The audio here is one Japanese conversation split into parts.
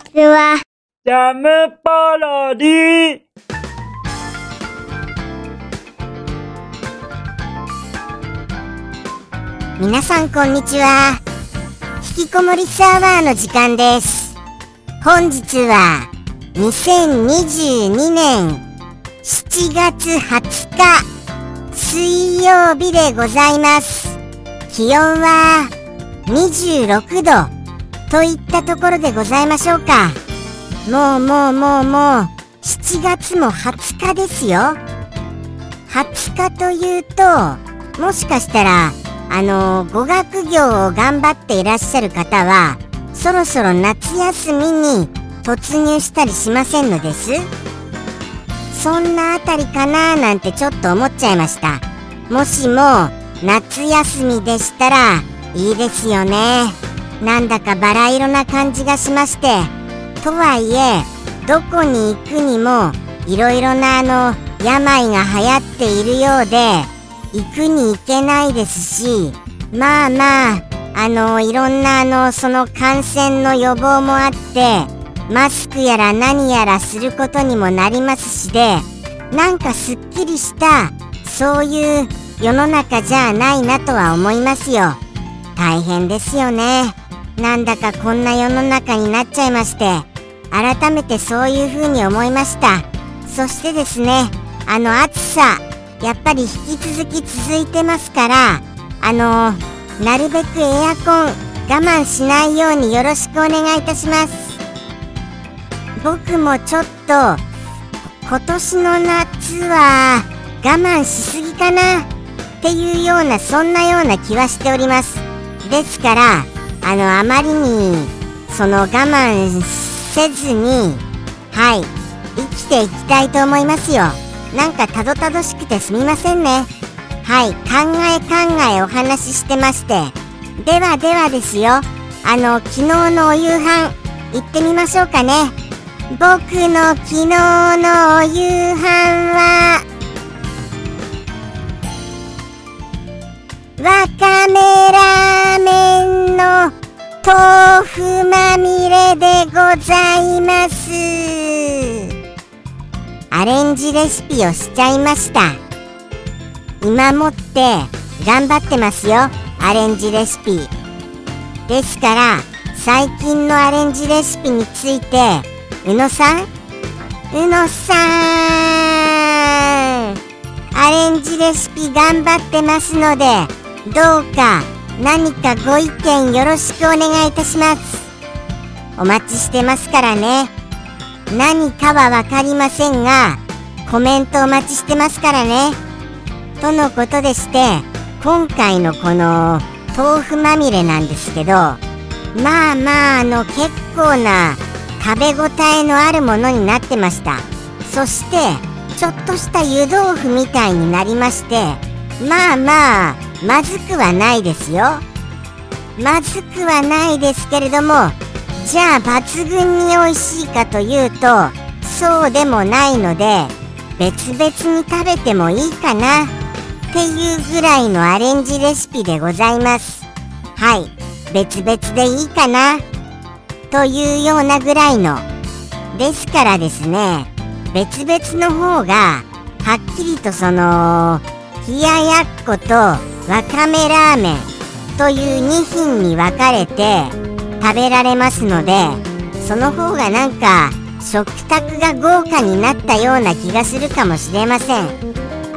ちは。ジャムパロディ皆さんこんにちは。引きこもりサーバーの時間です。本日は2022年7月20日水曜日でございます。気温は26度といったところでございましょうか。もうもうもうもう7月も20日ですよ。20日というともしかしたらあの語学業を頑張っていらっしゃる方はそろそろ夏休みに突入したりしませんのです？そんなあたりかななんてちょっと思っちゃいましたもしも夏休みでしたらいいですよねなんだかバラ色な感じがしまして。とはいえどこに行くにもいろいろなあの病が流行っているようで行くに行けないですしまあまああのいろんなあのその感染の予防もあってマスクやら何やらすることにもなりますしでなんかすっきりしたそういう世の中じゃないなとは思いますよ。大変ですよね。なんだかこんな世の中になっちゃいまして改めてそういうふうに思いました。そしてですねあの暑さやっぱり引き続き続いてますからあのなるべくエアコン我慢しないようによろしくお願いいたします。僕もちょっと今年の夏は我慢しすぎかなっていうようなそんなような気はしております。ですからあのあまりにその我慢せずにはい生きていきたいと思いますよ。なんかたどたどしくてすみませんね。はい考え考えお話ししてまして。ではではですよ。あの昨日のお夕飯行ってみましょうかね。僕の昨日のお夕飯はわかめラーメン豆腐まみれでございます。アレンジレシピをしちゃいました。今もって頑張ってますよアレンジレシピ。ですから最近のアレンジレシピについて宇野さん？宇野さん！アレンジレシピ頑張ってますのでどうか何かご意見よろしくお願いいたします。お待ちしてますからね。何かは分かりませんがコメントお待ちしてますからね。とのことでして今回のこの豆腐まみれなんですけどまあまああの結構な食べ応えのあるものになってました。そしてちょっとした湯豆腐みたいになりましてまあまあまずくはないですよ。まずくはないですけれどもじゃあ抜群に美味しいかというとそうでもないので別々に食べてもいいかなっていうぐらいのアレンジレシピでございます。はい。別々でいいかなというようなぐらいの。ですからですね別々の方がはっきりとその冷ややっことわかめラーメンという2品に分かれて食べられますのでその方がなんか食卓が豪華になったような気がするかもしれません。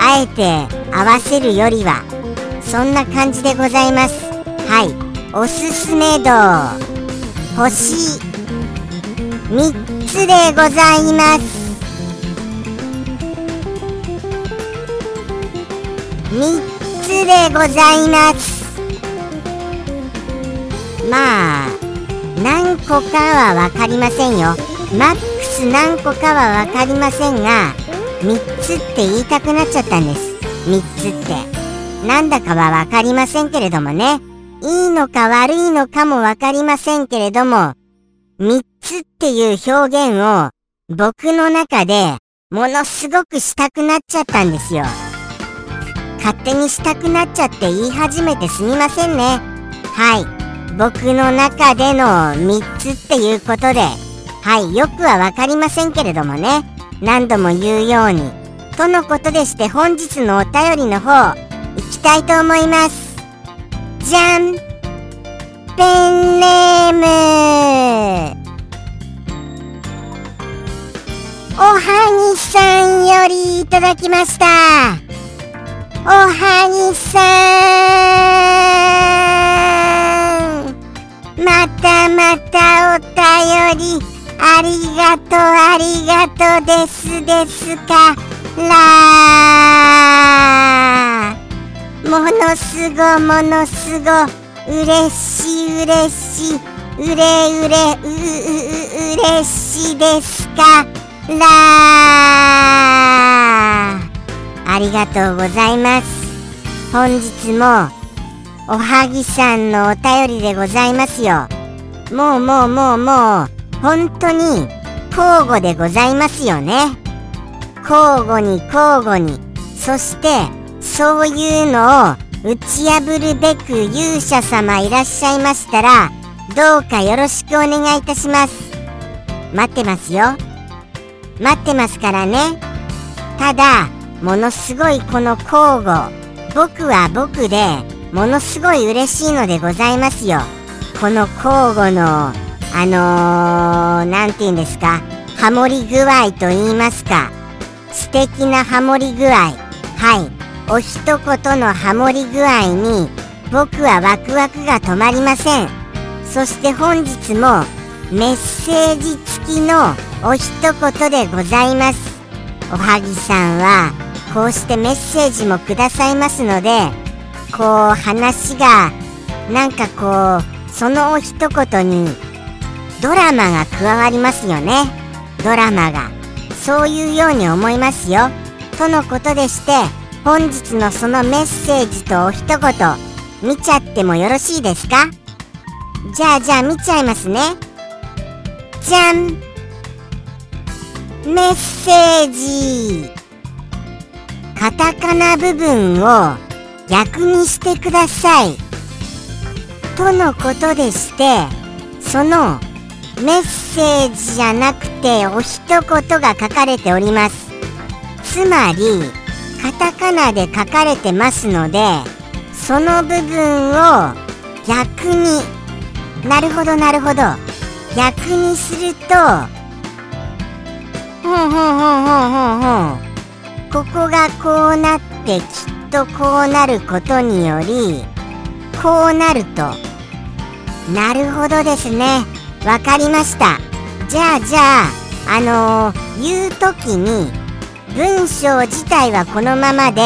あえて合わせるよりはそんな感じでございます。はい。おすすめ度星3つでございます。3つ。でございます。まあ何個かは分かりませんよ。マックス何個かは分かりませんが3つって言いたくなっちゃったんです。3つって。なんだかは分かりませんけれどもね。いいのか悪いのかも分かりませんけれども3つっていう表現を僕の中でものすごくしたくなっちゃったんですよ。勝手にしたくなっちゃって言い始めてすみませんね。はい。僕の中での3つっていうことで。はい。よくは分かりませんけれどもね。何度も言うように。とのことでして本日のお便りの方いきたいと思います。じゃんペンネーム。おはぎさんよりいただきました。おはぎさんまたまたお便りありがとう。ありがとうです。ですから。ものすごものすごうれしいうれしい。うれうれううううれしいですから。ありがとうございます。本日もおはぎさんのお便りでございますよ。もうもうもうもう本当に交互でございますよね。交互に交互に。そしてそういうのを打ち破るべく勇者様いらっしゃいましたらどうかよろしくお願いいたします。待ってますよ。待ってますからね。ただものすごいこの交互。僕は僕でものすごい嬉しいのでございますよ。この交互のあの何、ー、て言うんですか？ハモり具合と言いますか。素敵なハモり具合。はい。お一言のハモり具合に僕はワクワクが止まりません。そして本日もメッセージ付きのお一言でございます。おはぎさんはこうしてメッセージもくださいますのでこう話がなんかこうそのお一言にドラマが加わりますよね。ドラマがそういうように思いますよ。とのことでして本日のそのメッセージとお一言見ちゃってもよろしいですか？じゃあじゃあ見ちゃいますね。じゃん。メッセージ。カタカナ部分を逆にしてください。とのことでしてそのメッセージじゃなくてお一言が書かれております。つまりカタカナで書かれてますのでその部分を逆になるほどなるほど。逆にするとほんほんほんほんほんほんここがこうなってきっとこうなることによりこうなるとなるほどですね。わかりました。じゃあじゃああのー、言う時に文章自体はこのままで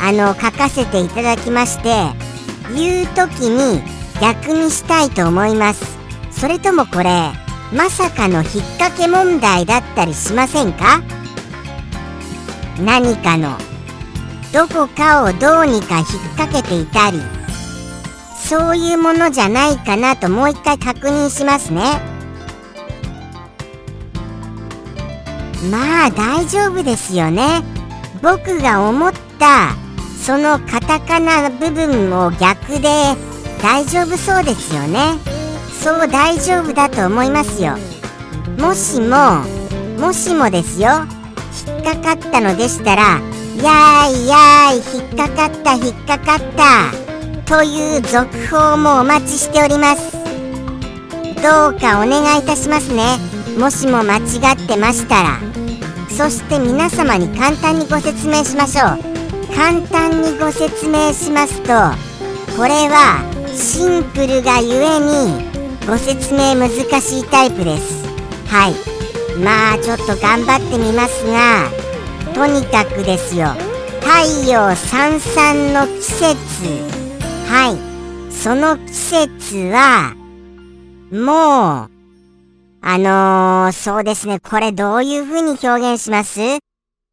あの書かせていただきまして言う時に逆にしたいと思います。それともこれまさかの引っ掛け問題だったりしませんか？何かのどこかをどうにか引っ掛けていたりそういうものじゃないかなともう一回確認しますね。まあ大丈夫ですよね。僕が思ったそのカタカナ部分を逆で大丈夫そうですよね。そう大丈夫だと思いますよ。もしももしもですよ。っかかったのでしたらやーいやーい引っかかった引っかかったという続報もお待ちしております。どうかお願いいたしますね。もしも間違ってましたら。そして皆様に簡単にご説明しましょう。簡単にご説明しますとこれはシンプルがゆえにご説明難しいタイプです。はい。まあちょっと頑張ってみますがとにかくですよ。太陽さんさんの季節。はい。その季節はもうあのー、そうですね。これどういう風に表現します？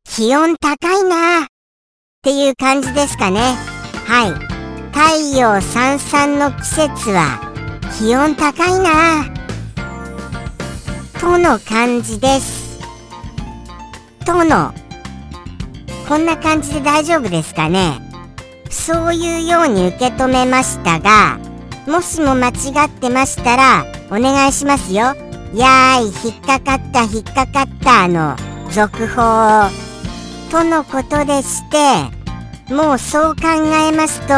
気温高いな。っていう感じですかね。はい。太陽さんさんの季節は気温高いな。との感じです。とのこんな感じで大丈夫ですかね？そういうように受け止めましたがもしも間違ってましたらお願いしますよ。やーい引っかかった引っかかったの続報とのことでしてもうそう考えますと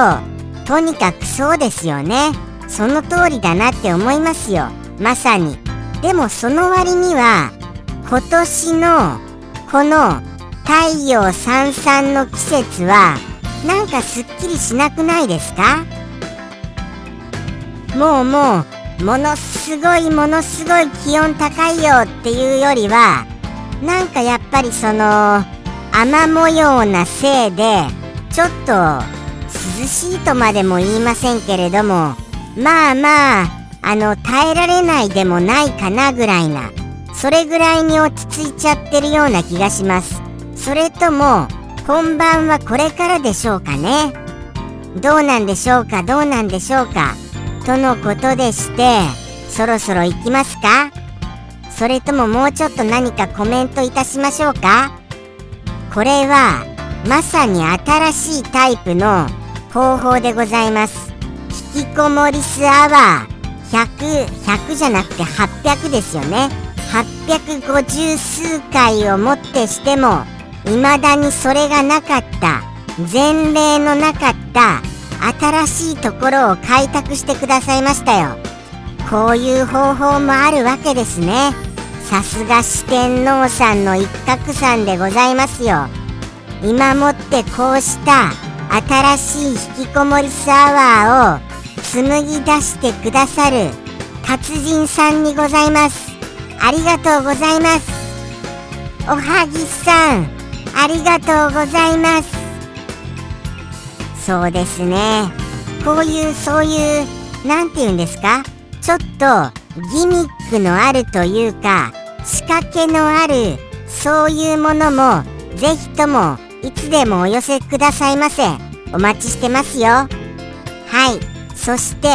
とにかくそうですよね。その通りだなって思いますよ。まさに。でもその割には今年のこの太陽さんさんの季節はなんかすっきりしなくないですか？もうもうものすごいものすごい気温高いよっていうよりはなんかやっぱりその雨模様なせいでちょっと涼しいとまでも言いませんけれどもまあまああの耐えられないでもないかなぐらいなそれぐらいに落ち着いちゃってるような気がします。それとも本番はこれからでしょうかね。どうなんでしょうかどうなんでしょうか。とのことでしてそろそろ行きますか。それとももうちょっと何かコメントいたしましょうか。これはまさに新しいタイプの方法でございます。引きこもりスアワー。100、100じゃなくて800ですよね。850数回をもってしても未だにそれがなかった。前例のなかった。新しいところを開拓してくださいましたよ。こういう方法もあるわけですね。さすが四天王さんの一角さんでございますよ。今もってこうした新しい引きこもりスアワーを紡ぎ出してくださる達人さんにございます。ありがとうございます。おはぎさんありがとうございます。そうですね。こういうそういう何て言うんですか？ちょっとギミックのあるというか仕掛けのあるそういうものもぜひともいつでもお寄せくださいませ。お待ちしてますよ。はい。そして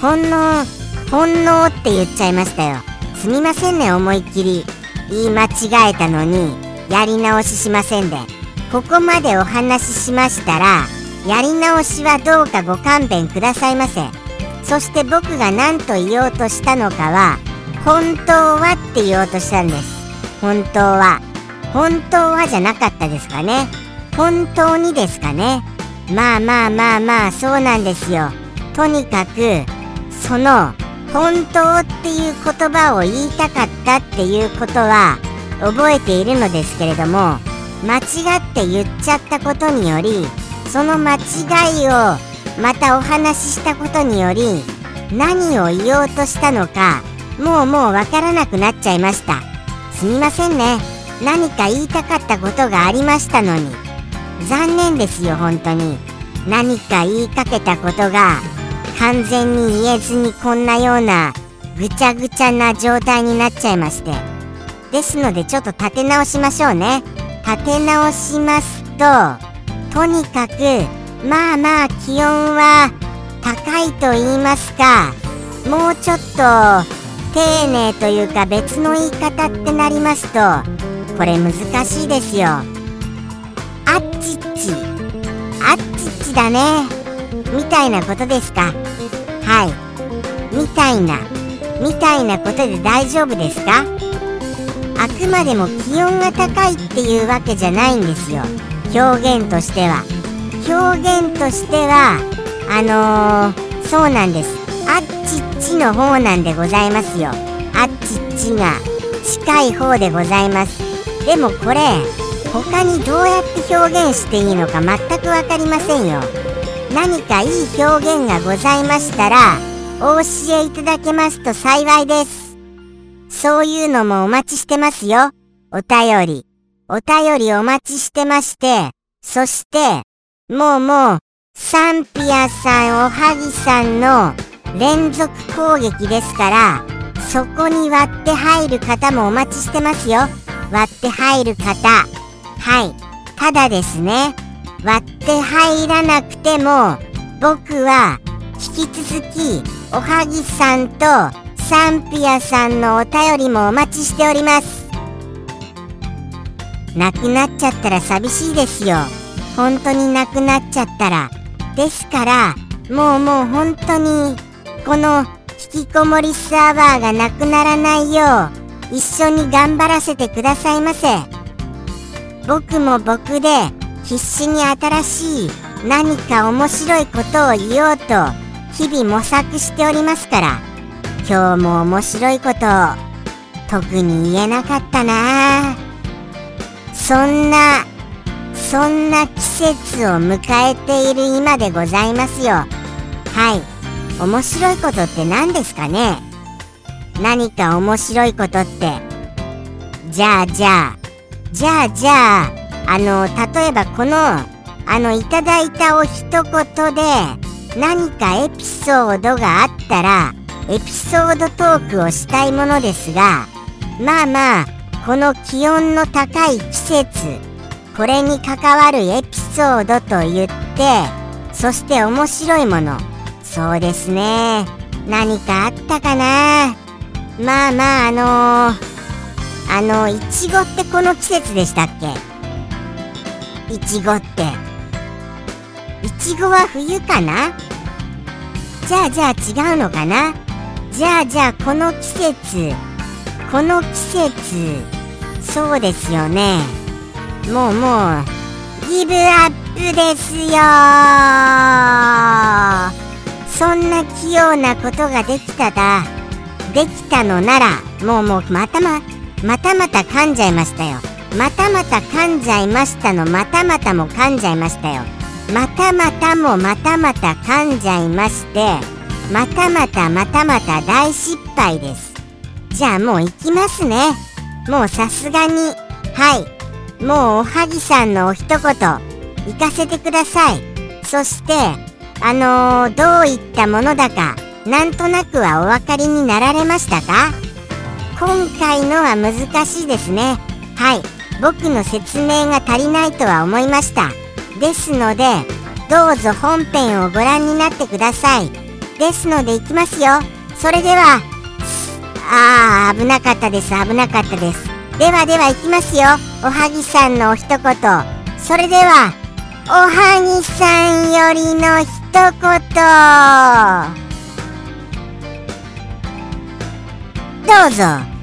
本能本能って言っちゃいましたよ。すみませんね思いっきり。言い間違えたのにやり直ししませんで。ここまでお話ししましたらやり直しはどうかご勘弁くださいませ。そして僕が何と言おうとしたのかは本当はって言おうとしたんです。本当は。本当はじゃなかったですかね。本当にですかね。まあまあまあまあそうなんですよ。とにかくその本当っていう言葉を言いたかったっていうことは覚えているのですけれども間違って言っちゃったことによりその間違いをまたお話ししたことにより何を言おうとしたのかもうもうわからなくなっちゃいました。すみませんね。何か言いたかったことがありましたのに。残念ですよ本当に。何か言いかけたことが完全に言えずにこんなようなぐちゃぐちゃな状態になっちゃいまして。ですのでちょっと立て直しましょうね。立て直しますととにかくまあまあ気温は高いと言いますかもうちょっと丁寧というか別の言い方ってなりますとこれ難しいですよ。あっちっち。あっちっちだね。みたいなことですか？はい。みたいな。みたいなことで大丈夫ですか？あくまでも気温が高いっていうわけじゃないんですよ。表現としては。表現としてはあのー、そうなんです。あっちっちの方なんでございますよ。あっちっちが近い方でございます。でもこれ他にどうやって表現していいのか全く分かりませんよ。何かいい表現がございましたらお教えいただけますと幸いですそういうのもお待ちしてますよお便りお便りお待ちしてまして、そして、もうもう、サンピアさん、おはぎさんの連続攻撃ですから、そこに割って入る方もお待ちしてますよ。割って入る方。はい。ただですね、割って入らなくても、僕は引き続き、おはぎさんとサンピアさんのお便りもお待ちしております。なくなっちゃったら寂しいですよ。本当になくなっちゃったら。ですからもうもう本当にこの引きこもりスアワーがなくならないよう一緒に頑張らせてくださいませ。僕も僕で必死に新しい何か面白いことを言おうと日々模索しておりますから今日も面白いことを特に言えなかったな。そんなそんな季節を迎えている今でございますよ。はい。面白いことって何ですかね？何か面白いことって。じゃあじゃあ。じゃあじゃあ。あの例えばこのあのいただいたお一言で何かエピソードがあったらエピソードトークをしたいものですがまあまあこの気温の高い季節これに関わるエピソードと言ってそして面白いもの。そうですね。何かあったかな？まあまああのー、あのいちごってこの季節でしたっけ？いちごって。いちごは冬かな？じゃあじゃあ違うのかな？じゃあじゃあこの季節。この季節。そうですよね。もうもうギブアップですよ。そんな器用なことができただ。できたのならもうもうまたままたまた噛んじゃいましたよ。またまた噛んじゃいましたのまたまたも噛んじゃいましたよ。またまたもまたまた噛んじゃいましてまたまたまたまた大失敗です。じゃあもう行きますね。もうさすがに。はい。もうおはぎさんのお一言行かせてください。そしてあのー、どういったものだかなんとなくはお分かりになられましたか？今回のは難しいですね。はい。僕の説明が足りないとは思いました。ですのでどうぞ本編をご覧になってください。ですのでいきますよ。それではああ危なかったです危なかったです。ではでは行きますよ。おはぎさんのお一言。それではおはぎさんよりの一言。どうぞ。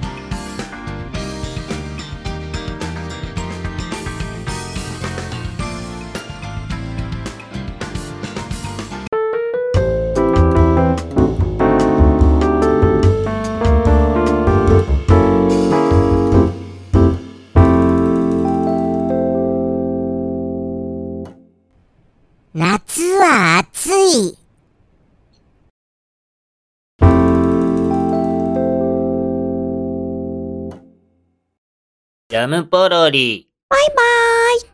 ムポロリ。バイバーイ。